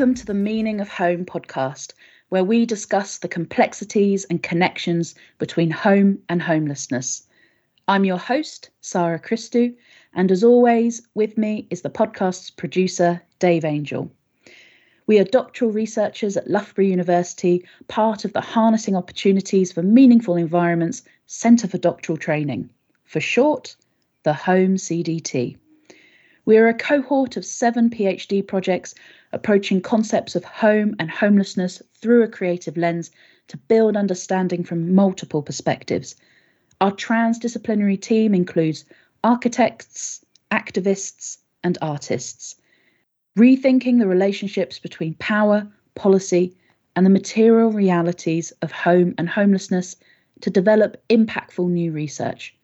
Welcome to the Meaning of Home podcast, where we discuss the complexities and connections between home and homelessness. I'm your host, Sarah Christou, and as always, with me is the podcast's producer, Dave Angel. We are doctoral researchers at Loughborough University, part of the Harnessing Opportunities for Meaningful Environments Centre for Doctoral Training, for short, the Home CDT. We are a cohort of seven PhD projects approaching concepts of home and homelessness through a creative lens to build understanding from multiple perspectives. Our transdisciplinary team includes architects, activists, and artists. Rethinking the relationships between power, policy, and the material realities of home and homelessness to develop impactful new research.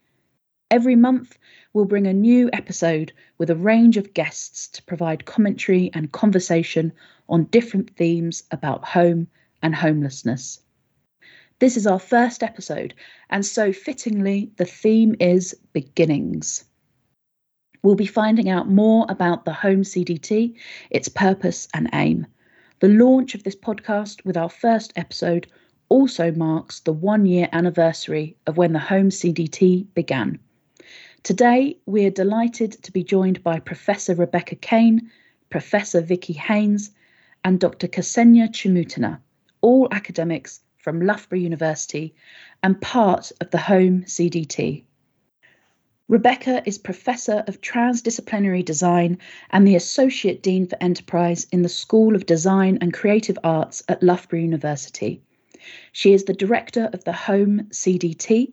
Every month, we'll bring a new episode with a range of guests to provide commentary and conversation on different themes about home and homelessness. This is our first episode, and so fittingly, the theme is beginnings. We'll be finding out more about the Home CDT, its purpose and aim. The launch of this podcast with our first episode also marks the one year anniversary of when the Home CDT began. Today, we are delighted to be joined by Professor Rebecca Cain, Professor Vicky Haines, and Dr. Ksenia Chmutina, all academics from Loughborough University and part of the Home CDT. Rebecca is Professor of Transdisciplinary Design and the Associate Dean for Enterprise in the School of Design and Creative Arts at Loughborough University. She is the Director of the Home CDT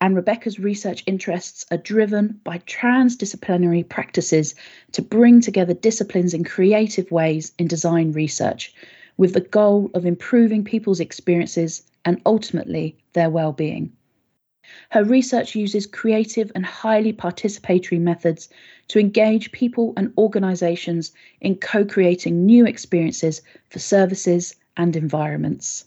and Rebecca's research interests are driven by transdisciplinary practices to bring together disciplines in creative ways in design research, with the goal of improving people's experiences and ultimately their well-being. Her research uses creative and highly participatory methods to engage people and organisations in co creating new experiences for services and environments.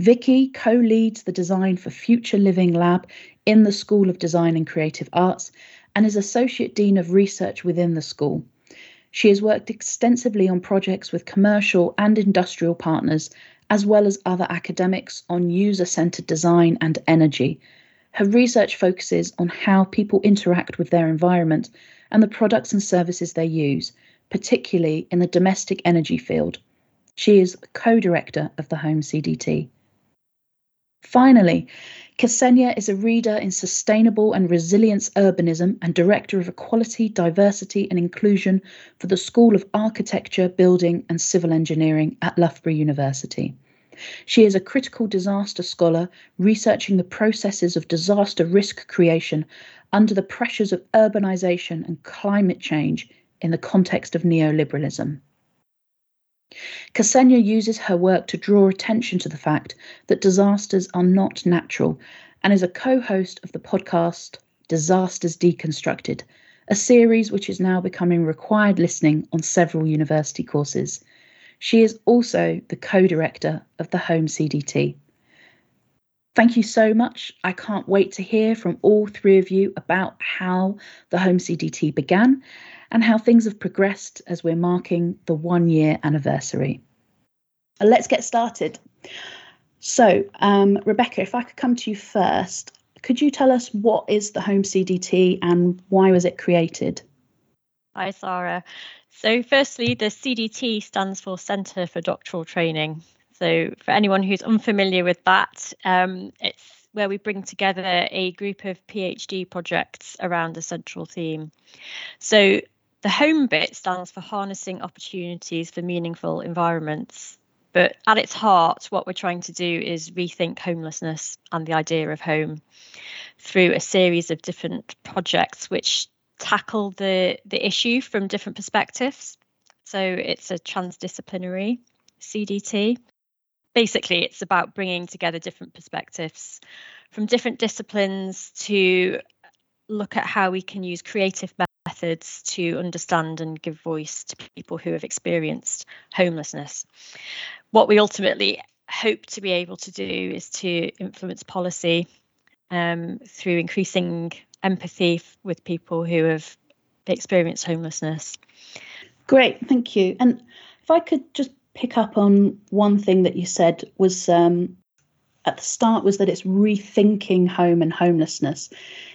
Vicky co leads the Design for Future Living Lab in the School of Design and Creative Arts and is Associate Dean of Research within the school. She has worked extensively on projects with commercial and industrial partners, as well as other academics on user centered design and energy. Her research focuses on how people interact with their environment and the products and services they use, particularly in the domestic energy field. She is co director of the Home CDT. Finally, Ksenia is a reader in sustainable and resilience urbanism and director of equality, diversity and inclusion for the School of Architecture, Building and Civil Engineering at Loughborough University. She is a critical disaster scholar researching the processes of disaster risk creation under the pressures of urbanisation and climate change in the context of neoliberalism. Ksenia uses her work to draw attention to the fact that disasters are not natural and is a co host of the podcast Disasters Deconstructed, a series which is now becoming required listening on several university courses. She is also the co director of the Home CDT. Thank you so much. I can't wait to hear from all three of you about how the Home CDT began and how things have progressed as we're marking the one year anniversary. Uh, let's get started. So, um, Rebecca, if I could come to you first, could you tell us what is the Home CDT and why was it created? Hi, Sarah. So, firstly, the CDT stands for Centre for Doctoral Training. So, for anyone who's unfamiliar with that, um, it's where we bring together a group of PhD projects around a central theme. So, the home bit stands for harnessing opportunities for meaningful environments. But at its heart, what we're trying to do is rethink homelessness and the idea of home through a series of different projects which tackle the, the issue from different perspectives. So it's a transdisciplinary CDT. Basically, it's about bringing together different perspectives from different disciplines to look at how we can use creative methods to understand and give voice to people who have experienced homelessness. What we ultimately hope to be able to do is to influence policy um, through increasing empathy f- with people who have experienced homelessness. Great, thank you. And If I could just pick up on one thing that you said was um, at the start was that it's rethinking home and homelessness.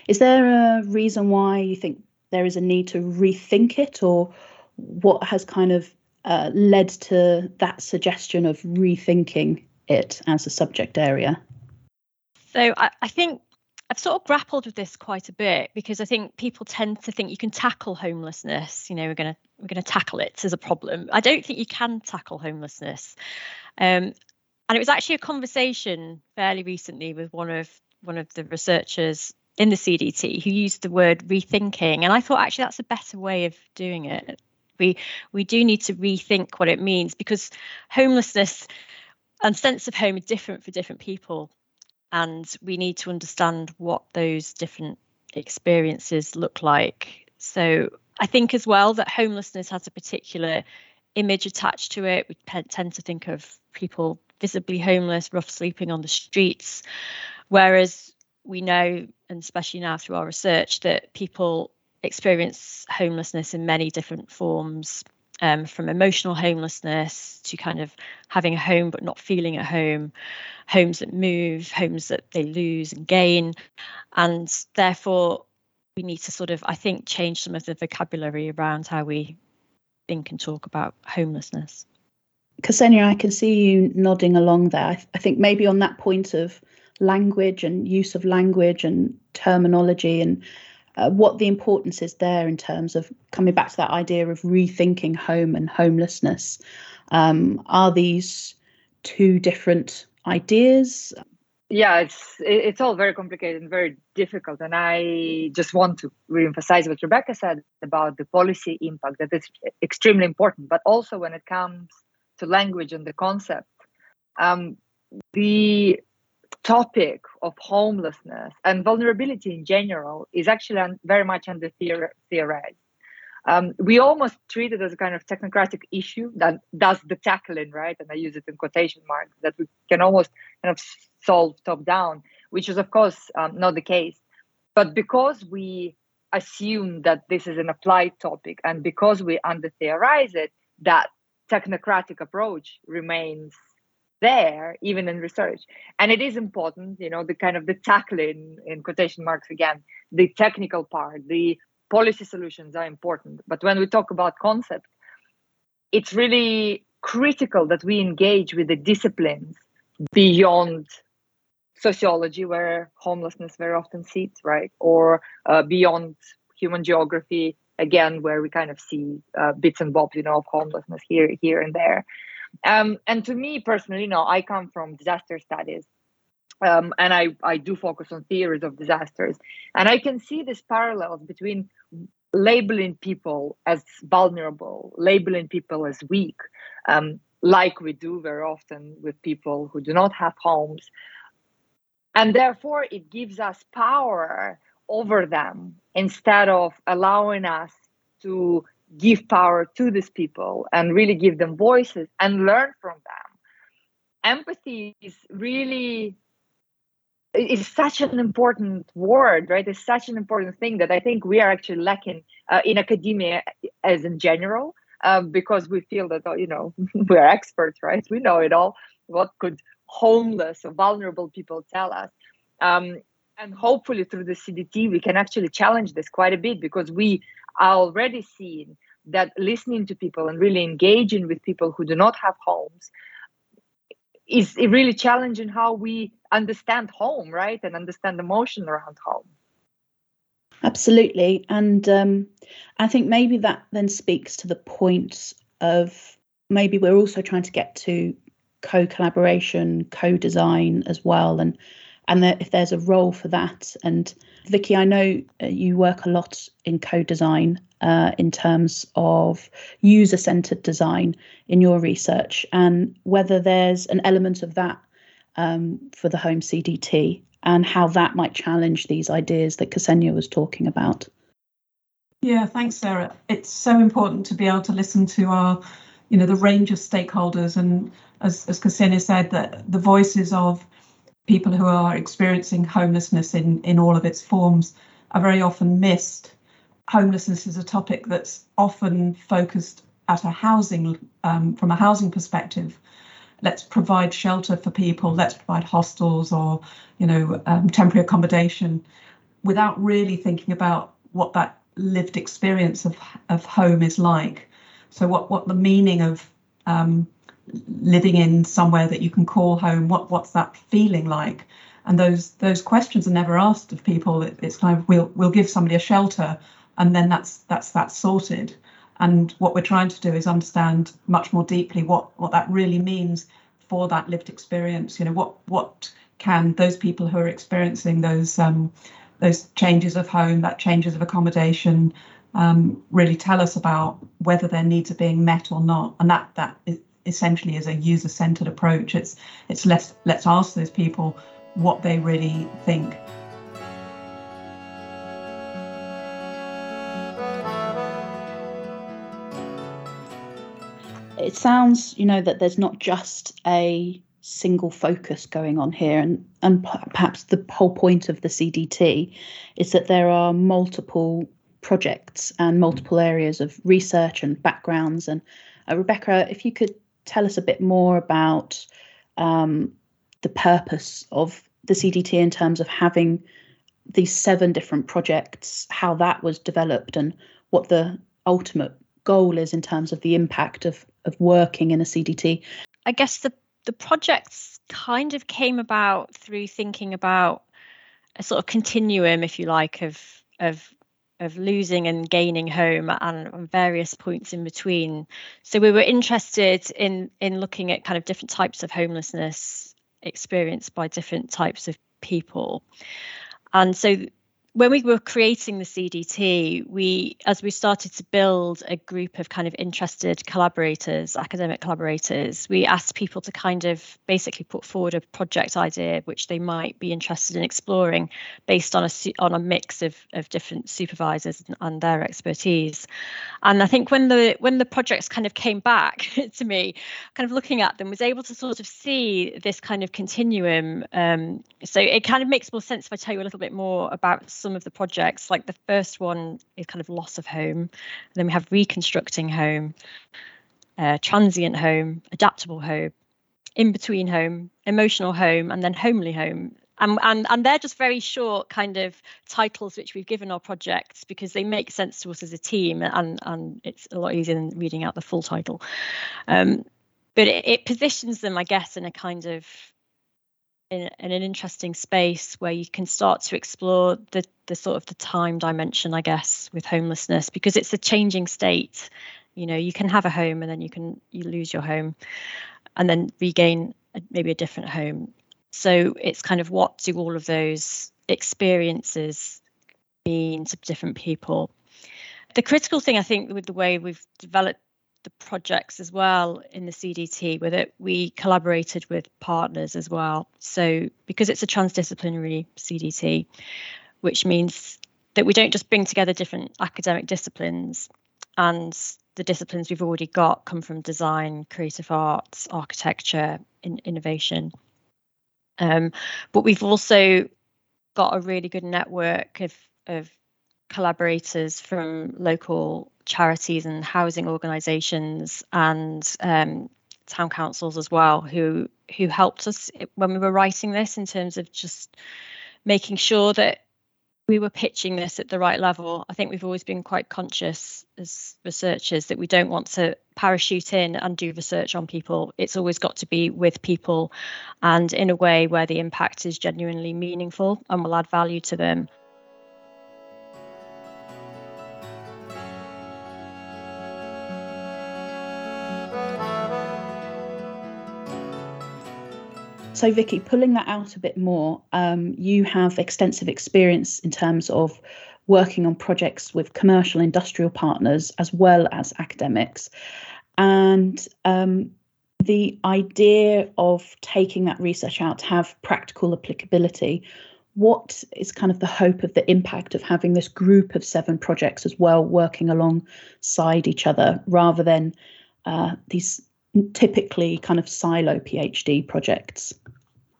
Is there a reason why you think there is a need to rethink it, or what has kind of uh, led to that suggestion of rethinking it as a subject area? So I, I think I've sort of grappled with this quite a bit because I think people tend to think you can tackle homelessness. You know, we're gonna we're gonna tackle it as a problem. I don't think you can tackle homelessness. Um, and it was actually a conversation fairly recently with one of one of the researchers in the CDT who used the word rethinking, and I thought actually that's a better way of doing it. We we do need to rethink what it means because homelessness and sense of home are different for different people and we need to understand what those different experiences look like. So I think as well that homelessness has a particular image attached to it. We tend to think of people visibly homeless, rough sleeping on the streets, whereas we know, and especially now through our research, that people experience homelessness in many different forms um, from emotional homelessness to kind of having a home but not feeling at home, homes that move, homes that they lose and gain. And therefore, we need to sort of, I think, change some of the vocabulary around how we think and talk about homelessness. Ksenia, I can see you nodding along there. I, th- I think maybe on that point of language and use of language and terminology and uh, what the importance is there in terms of coming back to that idea of rethinking home and homelessness. Um, are these two different ideas? Yeah, it's it's all very complicated and very difficult. And I just want to reemphasize what Rebecca said about the policy impact that is extremely important. But also when it comes to language and the concept, um, the topic of homelessness and vulnerability in general is actually very much under theorized. Um, we almost treat it as a kind of technocratic issue that does the tackling, right? And I use it in quotation marks that we can almost kind of solve top down, which is, of course, um, not the case. But because we assume that this is an applied topic and because we under theorize it, that technocratic approach remains there even in research. And it is important you know the kind of the tackling in quotation marks again the technical part the policy solutions are important. But when we talk about concept it's really critical that we engage with the disciplines beyond sociology where homelessness very often sits right? Or uh, beyond human geography again where we kind of see uh, bits and bobs you know of homelessness here here and there um, and to me personally, you know, I come from disaster studies. Um, and I, I do focus on theories of disasters. And I can see these parallels between labeling people as vulnerable, labeling people as weak, um, like we do very often with people who do not have homes. And therefore, it gives us power over them instead of allowing us to give power to these people and really give them voices and learn from them. Empathy is really is such an important word right? It's such an important thing that i think we are actually lacking uh, in academia as in general um, because we feel that you know we're experts right? We know it all. What could homeless or vulnerable people tell us? Um, and hopefully through the cdt we can actually challenge this quite a bit because we are already seeing that listening to people and really engaging with people who do not have homes is really challenging how we understand home, right? And understand the emotion around home. Absolutely. And um, I think maybe that then speaks to the point of maybe we're also trying to get to co collaboration, co design as well. And and that if there's a role for that. And Vicky, I know uh, you work a lot in co-design uh, in terms of user-centered design in your research, and whether there's an element of that um, for the home CDT and how that might challenge these ideas that Ksenia was talking about. Yeah, thanks, Sarah. It's so important to be able to listen to our, you know, the range of stakeholders and as as Ksenia said, that the voices of people who are experiencing homelessness in, in all of its forms are very often missed. Homelessness is a topic that's often focused at a housing um, from a housing perspective let's provide shelter for people let's provide hostels or you know um, temporary accommodation without really thinking about what that lived experience of of home is like so what what the meaning of um, living in somewhere that you can call home what what's that feeling like? And those those questions are never asked of people. It, it's kind of we'll we'll give somebody a shelter and then that's that's that sorted. And what we're trying to do is understand much more deeply what what that really means for that lived experience. You know what what can those people who are experiencing those um, those changes of home that changes of accommodation um, really tell us about whether their needs are being met or not? And that that is essentially is a user centered approach it's it's less let's ask those people what they really think it sounds, you know, that there's not just a single focus going on here, and and perhaps the whole point of the CDT is that there are multiple projects and multiple areas of research and backgrounds. And uh, Rebecca, if you could tell us a bit more about um, the purpose of the CDT in terms of having these seven different projects, how that was developed, and what the ultimate goal is in terms of the impact of of working in a CDT? I guess the the projects kind of came about through thinking about a sort of continuum, if you like, of of of losing and gaining home and various points in between. So we were interested in in looking at kind of different types of homelessness experienced by different types of people. And so when we were creating the CDT, we, as we started to build a group of kind of interested collaborators, academic collaborators, we asked people to kind of basically put forward a project idea which they might be interested in exploring, based on a on a mix of of different supervisors and, and their expertise. And I think when the when the projects kind of came back to me, kind of looking at them, was able to sort of see this kind of continuum. Um, so it kind of makes more sense if I tell you a little bit more about some of the projects. Like the first one is kind of loss of home, and then we have reconstructing home, uh, transient home, adaptable home, in between home, emotional home, and then homely home. And, and and they're just very short kind of titles which we've given our projects because they make sense to us as a team and and it's a lot easier than reading out the full title um, but it, it positions them i guess in a kind of in, in, an interesting space where you can start to explore the the sort of the time dimension, I guess, with homelessness because it's a changing state. You know, you can have a home and then you can you lose your home, and then regain a, maybe a different home. So it's kind of what do all of those experiences mean to different people? The critical thing, I think, with the way we've developed the projects as well in the CDT where that we collaborated with partners as well. So because it's a transdisciplinary CDT, which means that we don't just bring together different academic disciplines and the disciplines we've already got come from design, creative arts, architecture, in, innovation. Um, but we've also got a really good network of, of collaborators from local charities and housing organisations and um, town councils as well who who helped us when we were writing this in terms of just making sure that we were pitching this at the right level. I think we've always been quite conscious as researchers that we don't want to parachute in and do research on people. It's always got to be with people and in a way where the impact is genuinely meaningful and will add value to them. So, Vicky, pulling that out a bit more, um, you have extensive experience in terms of working on projects with commercial industrial partners as well as academics. And um, the idea of taking that research out to have practical applicability, what is kind of the hope of the impact of having this group of seven projects as well working alongside each other rather than uh, these typically kind of silo PhD projects?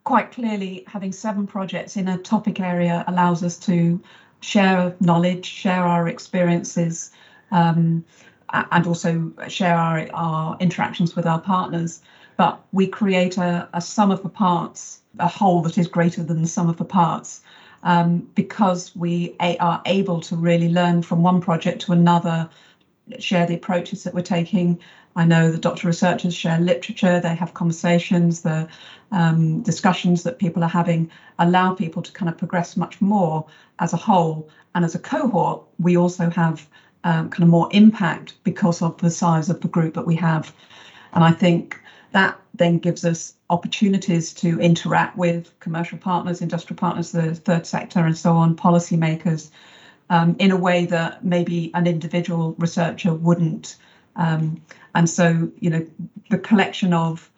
Quite clearly, having seven projects in a topic area allows us to share knowledge, share our experiences, um, and also share our, our interactions with our partners. But we create a, a sum of the parts, a whole that is greater than the sum of the parts. Um, because we a- are able to really learn from one project to another, share the approaches that we're taking. I know the doctor researchers share literature, they have conversations, the um, discussions that people are having allow people to kind of progress much more as a whole. And as a cohort, we also have um, kind of more impact because of the size of the group that we have. And I think that then gives us opportunities to interact with commercial partners, industrial partners, the third sector, and so on, policymakers, um, in a way that maybe an individual researcher wouldn't. Um, and so, you know, the collection of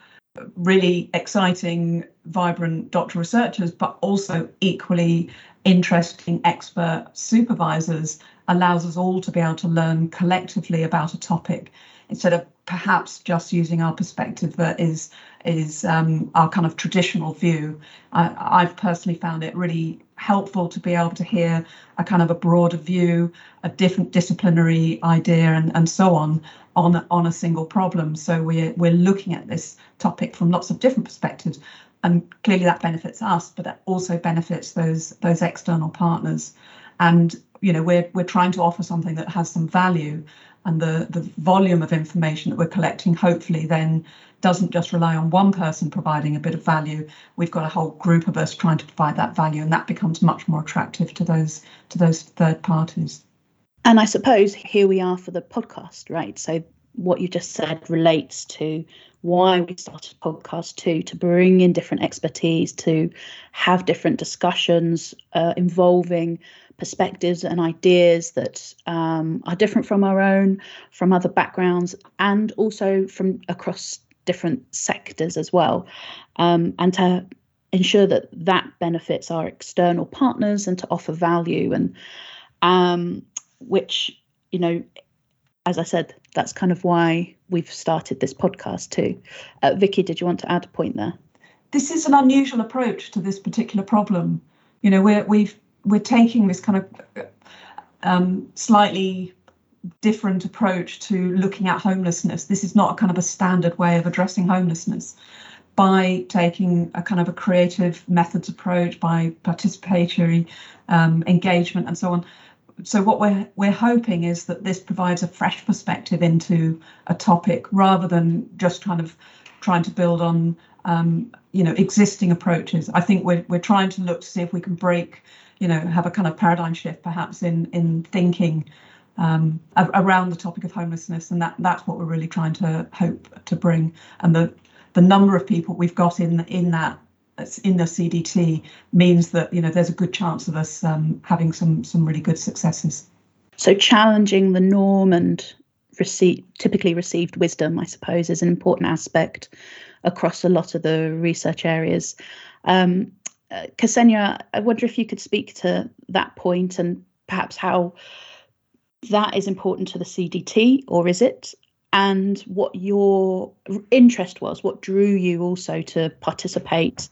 really exciting, vibrant doctoral researchers, but also equally interesting expert supervisors allows us all to be able to learn collectively about a topic instead of perhaps just using our perspective that is is um, our kind of traditional view. I, have personally found it really helpful to be able to hear a kind of a broader view, a different disciplinary idea, and, and so on on on a single problem. So we're we're looking at this topic from lots of different perspectives, and clearly that benefits us, but that also benefits those those external partners. And you know we're we're trying to offer something that has some value and the, the volume of information that we're collecting hopefully then doesn't just rely on one person providing a bit of value. We've got a whole group of us trying to provide that value and that becomes much more attractive to those to those third parties. And i suppose here we are for the podcast right? So what you just said relates to why we started podcast too to bring in different expertise to have different discussions uh, involving perspectives and ideas that um, are different from our own, from other backgrounds, and also from across different sectors as well. Um, and to ensure that that benefits our external partners and to offer value and um, which you know as i said that's kind of why we've started this podcast too uh, vicky did you want to add a point there this is an unusual approach to this particular problem you know we're, we've we're taking this kind of um, slightly different approach to looking at homelessness. This is not a kind of a standard way of addressing homelessness. By taking a kind of a creative methods approach, by participatory um, engagement, and so on. So what we're we're hoping is that this provides a fresh perspective into a topic rather than just kind of trying to build on um, you know existing approaches. I think we're we're trying to look to see if we can break you know have a kind of paradigm shift perhaps in in thinking um, around the topic of homelessness, and that that's what we're really trying to hope to bring. And the the number of people we've got in in that in the CDT means that you know there's a good chance of us um, having some some really good successes. So challenging the norm and receive, typically received wisdom, I suppose, is an important aspect across a lot of the research areas. Um, uh, Ksenia, I wonder if you could speak to that point and perhaps how that is important to the CDT, or is it? And what your interest was, what drew you also to participate,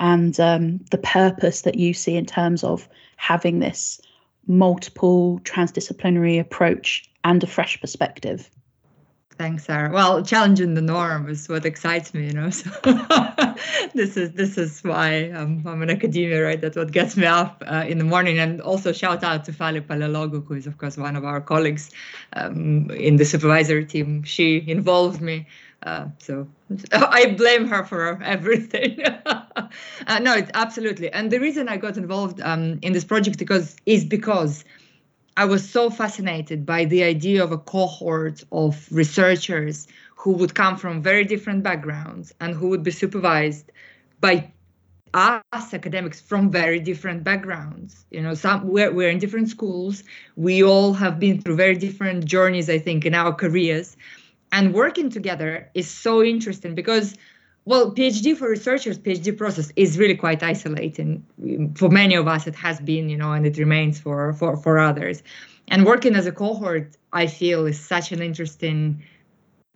and um, the purpose that you see in terms of having this multiple transdisciplinary approach and a fresh perspective. Thanks, Sarah. Well, challenging the norm is what excites me, you know. So this is this is why I'm, I'm in academia, right? That's what gets me up uh, in the morning. And also shout out to Fali Palaiologou, who is of course one of our colleagues um, in the supervisory team. She involved me, uh, so I blame her for everything. uh, no, it's absolutely. And the reason I got involved um, in this project because is because I was so fascinated by the idea of a cohort of researchers who would come from very different backgrounds and who would be supervised by us academics from very different backgrounds. You know some we're, we're in different schools. We all have been through very different journeys i think in our careers. And working together is so interesting because well phd for researchers phd process is really quite isolating. For many of us it has been you know and it remains for for for others. And working as a cohort i feel is such an interesting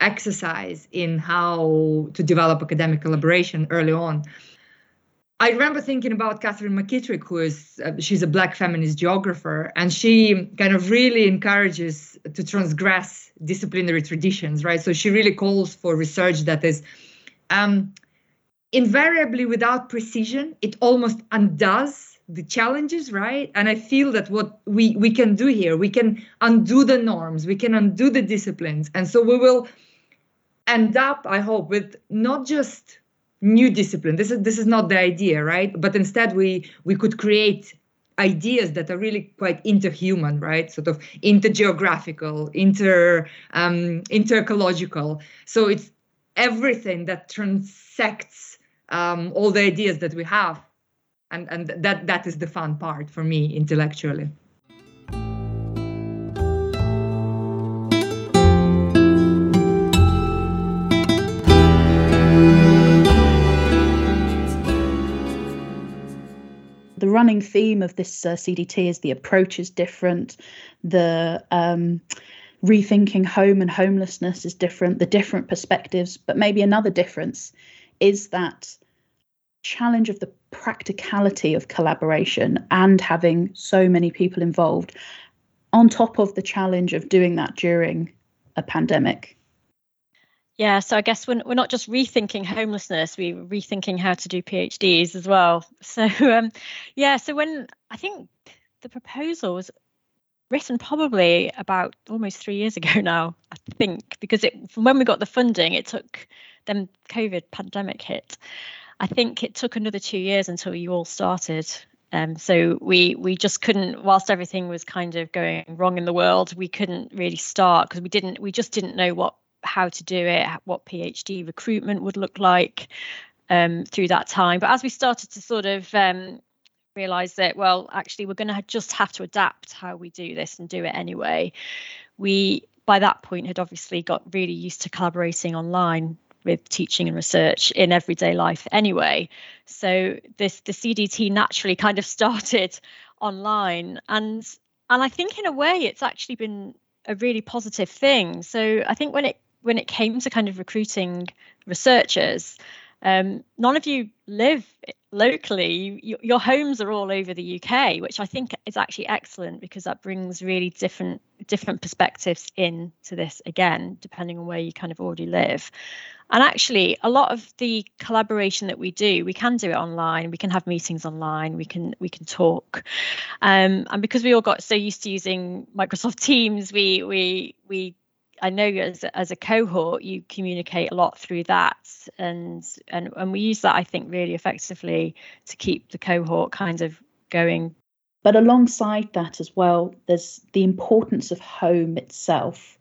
exercise in how to develop academic collaboration early on. I remember thinking about Katherine McKittrick, who is uh, she's a black feminist geographer, and she kind of really encourages to transgress disciplinary traditions, right? So she really calls for research that is um, invariably without precision. It almost undoes the challenges, right? And I feel that what we we can do here, we can undo the norms, we can undo the disciplines, and so we will end up, I hope, with not just new discipline this is this is not the idea right but instead we we could create ideas that are really quite interhuman right sort of intergeographical inter um interecological so it's everything that transects um, all the ideas that we have. And and that that is the fun part for me intellectually. The running theme of this uh, CDT is the approach is different, the um, rethinking home and homelessness is different, the different perspectives. But maybe another difference is that challenge of the practicality of collaboration and having so many people involved, on top of the challenge of doing that during a pandemic. Yeah, so I guess we're, we're not just rethinking homelessness, we're rethinking how to do PhDs as well. So, um, yeah, so when I think the proposal was written probably about almost three years ago now, I think, because it from when we got the funding, it took then COVID pandemic hit. I think it took another two years until you all started. Um, so we we just couldn't, whilst everything was kind of going wrong in the world, we couldn't really start because we didn't we just didn't know what how to do it, what PhD recruitment would look like um, through that time. But as we started to sort of um, realize that, well, actually, we're going to just have to adapt how we do this and do it anyway, we by that point had obviously got really used to collaborating online with teaching and research in everyday life anyway. So this the cdt naturally kind of started online. And and i think in a way it's actually been a really positive thing. So i think when it when it came to kind of recruiting researchers, um, none of you live locally. You, your homes are all over the UK, which I think is actually excellent because that brings really different different perspectives into this again, depending on where you kind of already live. And actually, a lot of the collaboration that we do, we can do it online. We can have meetings online. We can we can talk, um, and because we all got so used to using Microsoft Teams, we we we I know as as a cohort you communicate a lot through that. And and and we use that I think really effectively to keep the cohort kind of going. But alongside that as well there's the importance of home itself.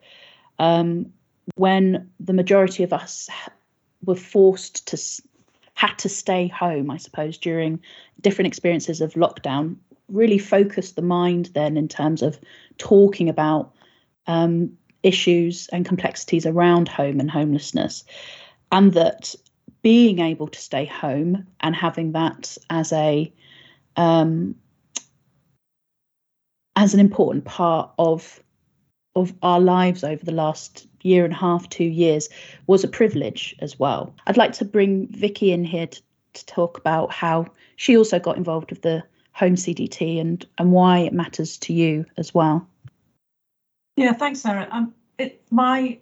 Um, when the majority of us were forced to had to stay home I suppose during different experiences of lockdown really focused the mind then in terms of talking about um, issues and complexities around home and homelessness, and that being able to stay home and having that as a um, as an important part of of our lives over the last year and a half, two years, was a privilege as well. I'd like to bring Vicky in here to, to talk about how she also got involved with the home CDT and and why it matters to you as well. Yeah, thanks, Sarah. Um, it, my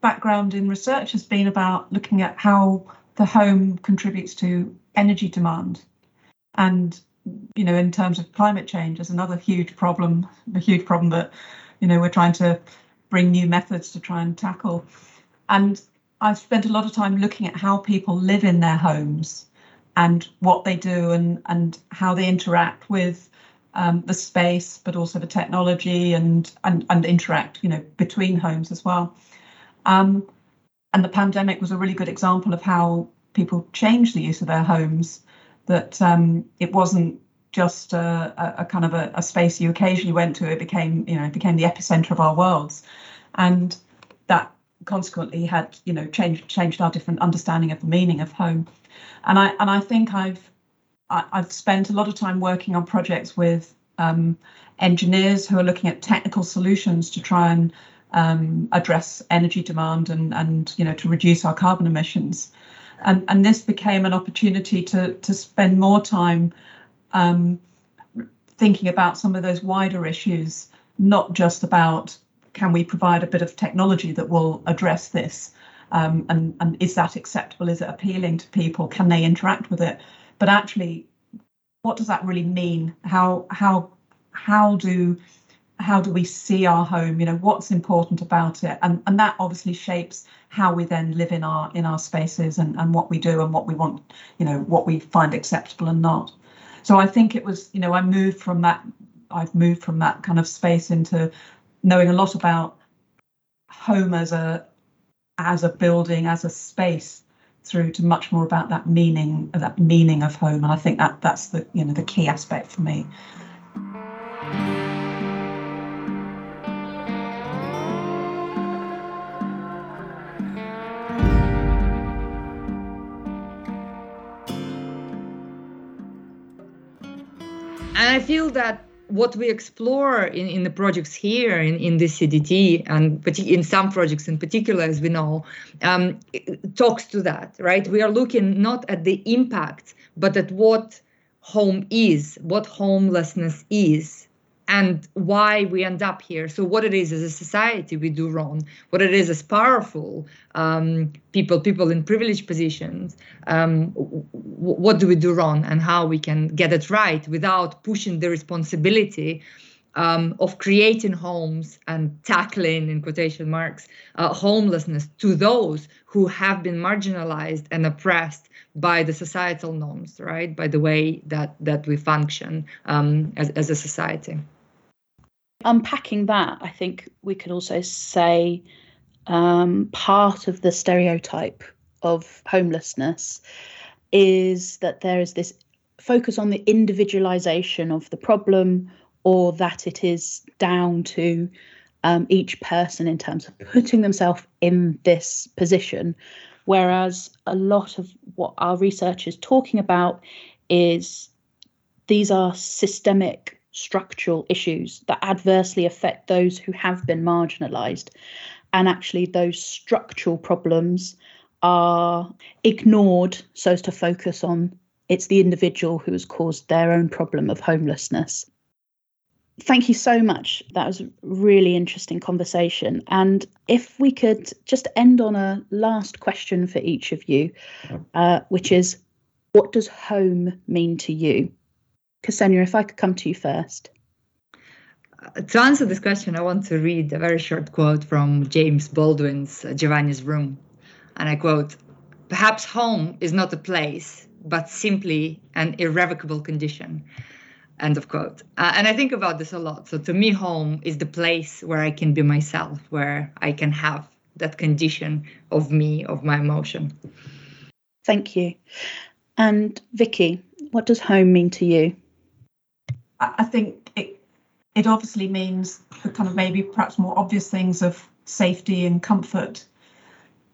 background in research has been about looking at how the home contributes to energy demand. And, you know, in terms of climate change, is another huge problem, a huge problem that, you know, we're trying to bring new methods to try and tackle. And I've spent a lot of time looking at how people live in their homes and what they do and, and how they interact with um, the space, but also the technology and, and and interact, you know, between homes as well. Um, and the pandemic was a really good example of how people changed the use of their homes. That um, it wasn't just a, a, kind of a, a, space you occasionally went to. It became, you know, it became the epicenter of our worlds, and that consequently had, you know, changed changed our different understanding of the meaning of home. And I and I think I've I, have spent a lot of time working on projects with um, engineers who are looking at technical solutions to try and um, address energy demand and, and you know to reduce our carbon emissions. and and this became an opportunity to to spend more time um, thinking about some of those wider issues, not just about can we provide a bit of technology that will address this, um, and and is that acceptable? Is it appealing to people? Can they interact with it? But actually, what does that really mean? How how how do how do we see our home? You know what's important about it? And and that obviously shapes how we then live in our in our spaces and and what we do and what we want you know what we find acceptable and not. So i think it was you know i moved from that i've moved from that kind of space into knowing a lot about home as a as a building as a space through to much more about that meaning that meaning of home. And i think that that's the you know the key aspect for me. And I feel that what we explore in, in the projects here in, in this CDT and in some projects in particular, as we know, um, talks to that, right? We are looking not at the impact, but at what home is, what homelessness is, and why we end up here. So, what it is as a society we do wrong, what it is as powerful um, people, people in privileged positions, um, w- what do we do wrong, and how we can get it right without pushing the responsibility. Um, of creating homes and tackling, in quotation marks, uh, homelessness to those who have been marginalized and oppressed by the societal norms, right? By the way that that we function um, as, as a society unpacking that, I think we could also say um, part of the stereotype of homelessness is that there is this focus on the individualization of the problem or that it is down to um, each person in terms of putting themselves in this position. Whereas a lot of what our research is talking about is these are systemic structural issues that adversely affect those who have been marginalised. And actually, those structural problems are ignored so as to focus on it's the individual who has caused their own problem of homelessness. Thank you so much. That was a really interesting conversation. And if we could just end on a last question for each of you, uh, which is what does home mean to you? Ksenia, if I could come to you first. Uh, to answer this question, I want to read a very short quote from James Baldwin's uh, Giovanni's Room. And I quote Perhaps home is not a place, but simply an irrevocable condition. End of quote. Uh, and I think about this a lot. So to me, home is the place where I can be myself, where I can have that condition of me, of my emotion. Thank you. And Vicky, what does home mean to you? I think it it obviously means the kind of maybe perhaps more obvious things of safety and comfort,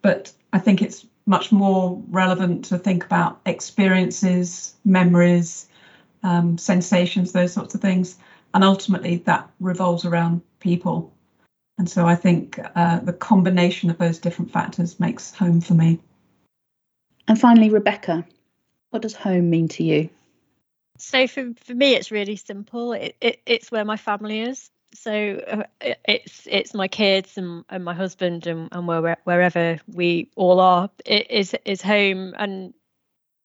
but I think it's much more relevant to think about experiences, memories, um, sensations, those sorts of things, and ultimately that revolves around people. And so I think uh, the combination of those different factors makes home for me. And finally, Rebecca, what does home mean to you? So for for me, it's really simple. It, it it's where my family is. So uh, it's it's my kids and, and my husband and, and where, wherever we all are it is is home. And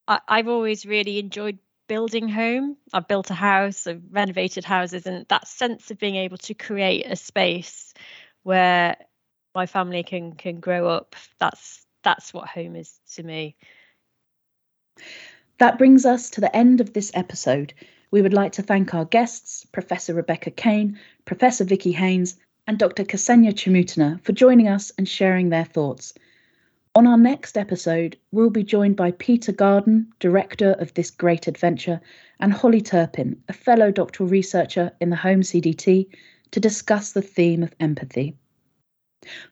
I, I've always really enjoyed building home. I've built a house, I've renovated houses, and that sense of being able to create a space where my family can can grow up. That's that's what home is to me. That brings us to the end of this episode. We would like to thank our guests, Professor Rebecca Cain, Professor Vicky Haines, and Dr. Ksenia Chmutina for joining us and sharing their thoughts. On our next episode, we'll be joined by Peter Garden, director of this great adventure, and Holly Turpin, a fellow doctoral researcher in the Home CDT, to discuss the theme of empathy.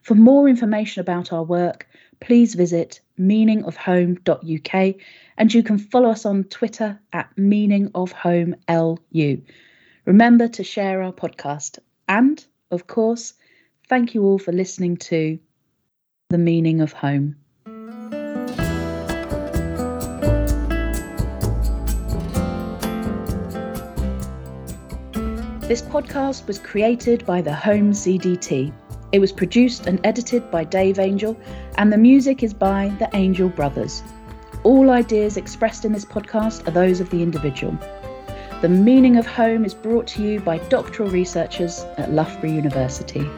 For more information about our work, please visit meaningofhome.uk, and you can follow us on Twitter at meaningofhomelu. Remember to share our podcast. And, of course, thank you all for listening to The Meaning of Home. This podcast was created by the Home CDT it was produced and edited by Dave Angel, and the music is by the Angel Brothers. All ideas expressed in this podcast are those of the individual. The meaning of home is brought to you by doctoral researchers at Loughborough University.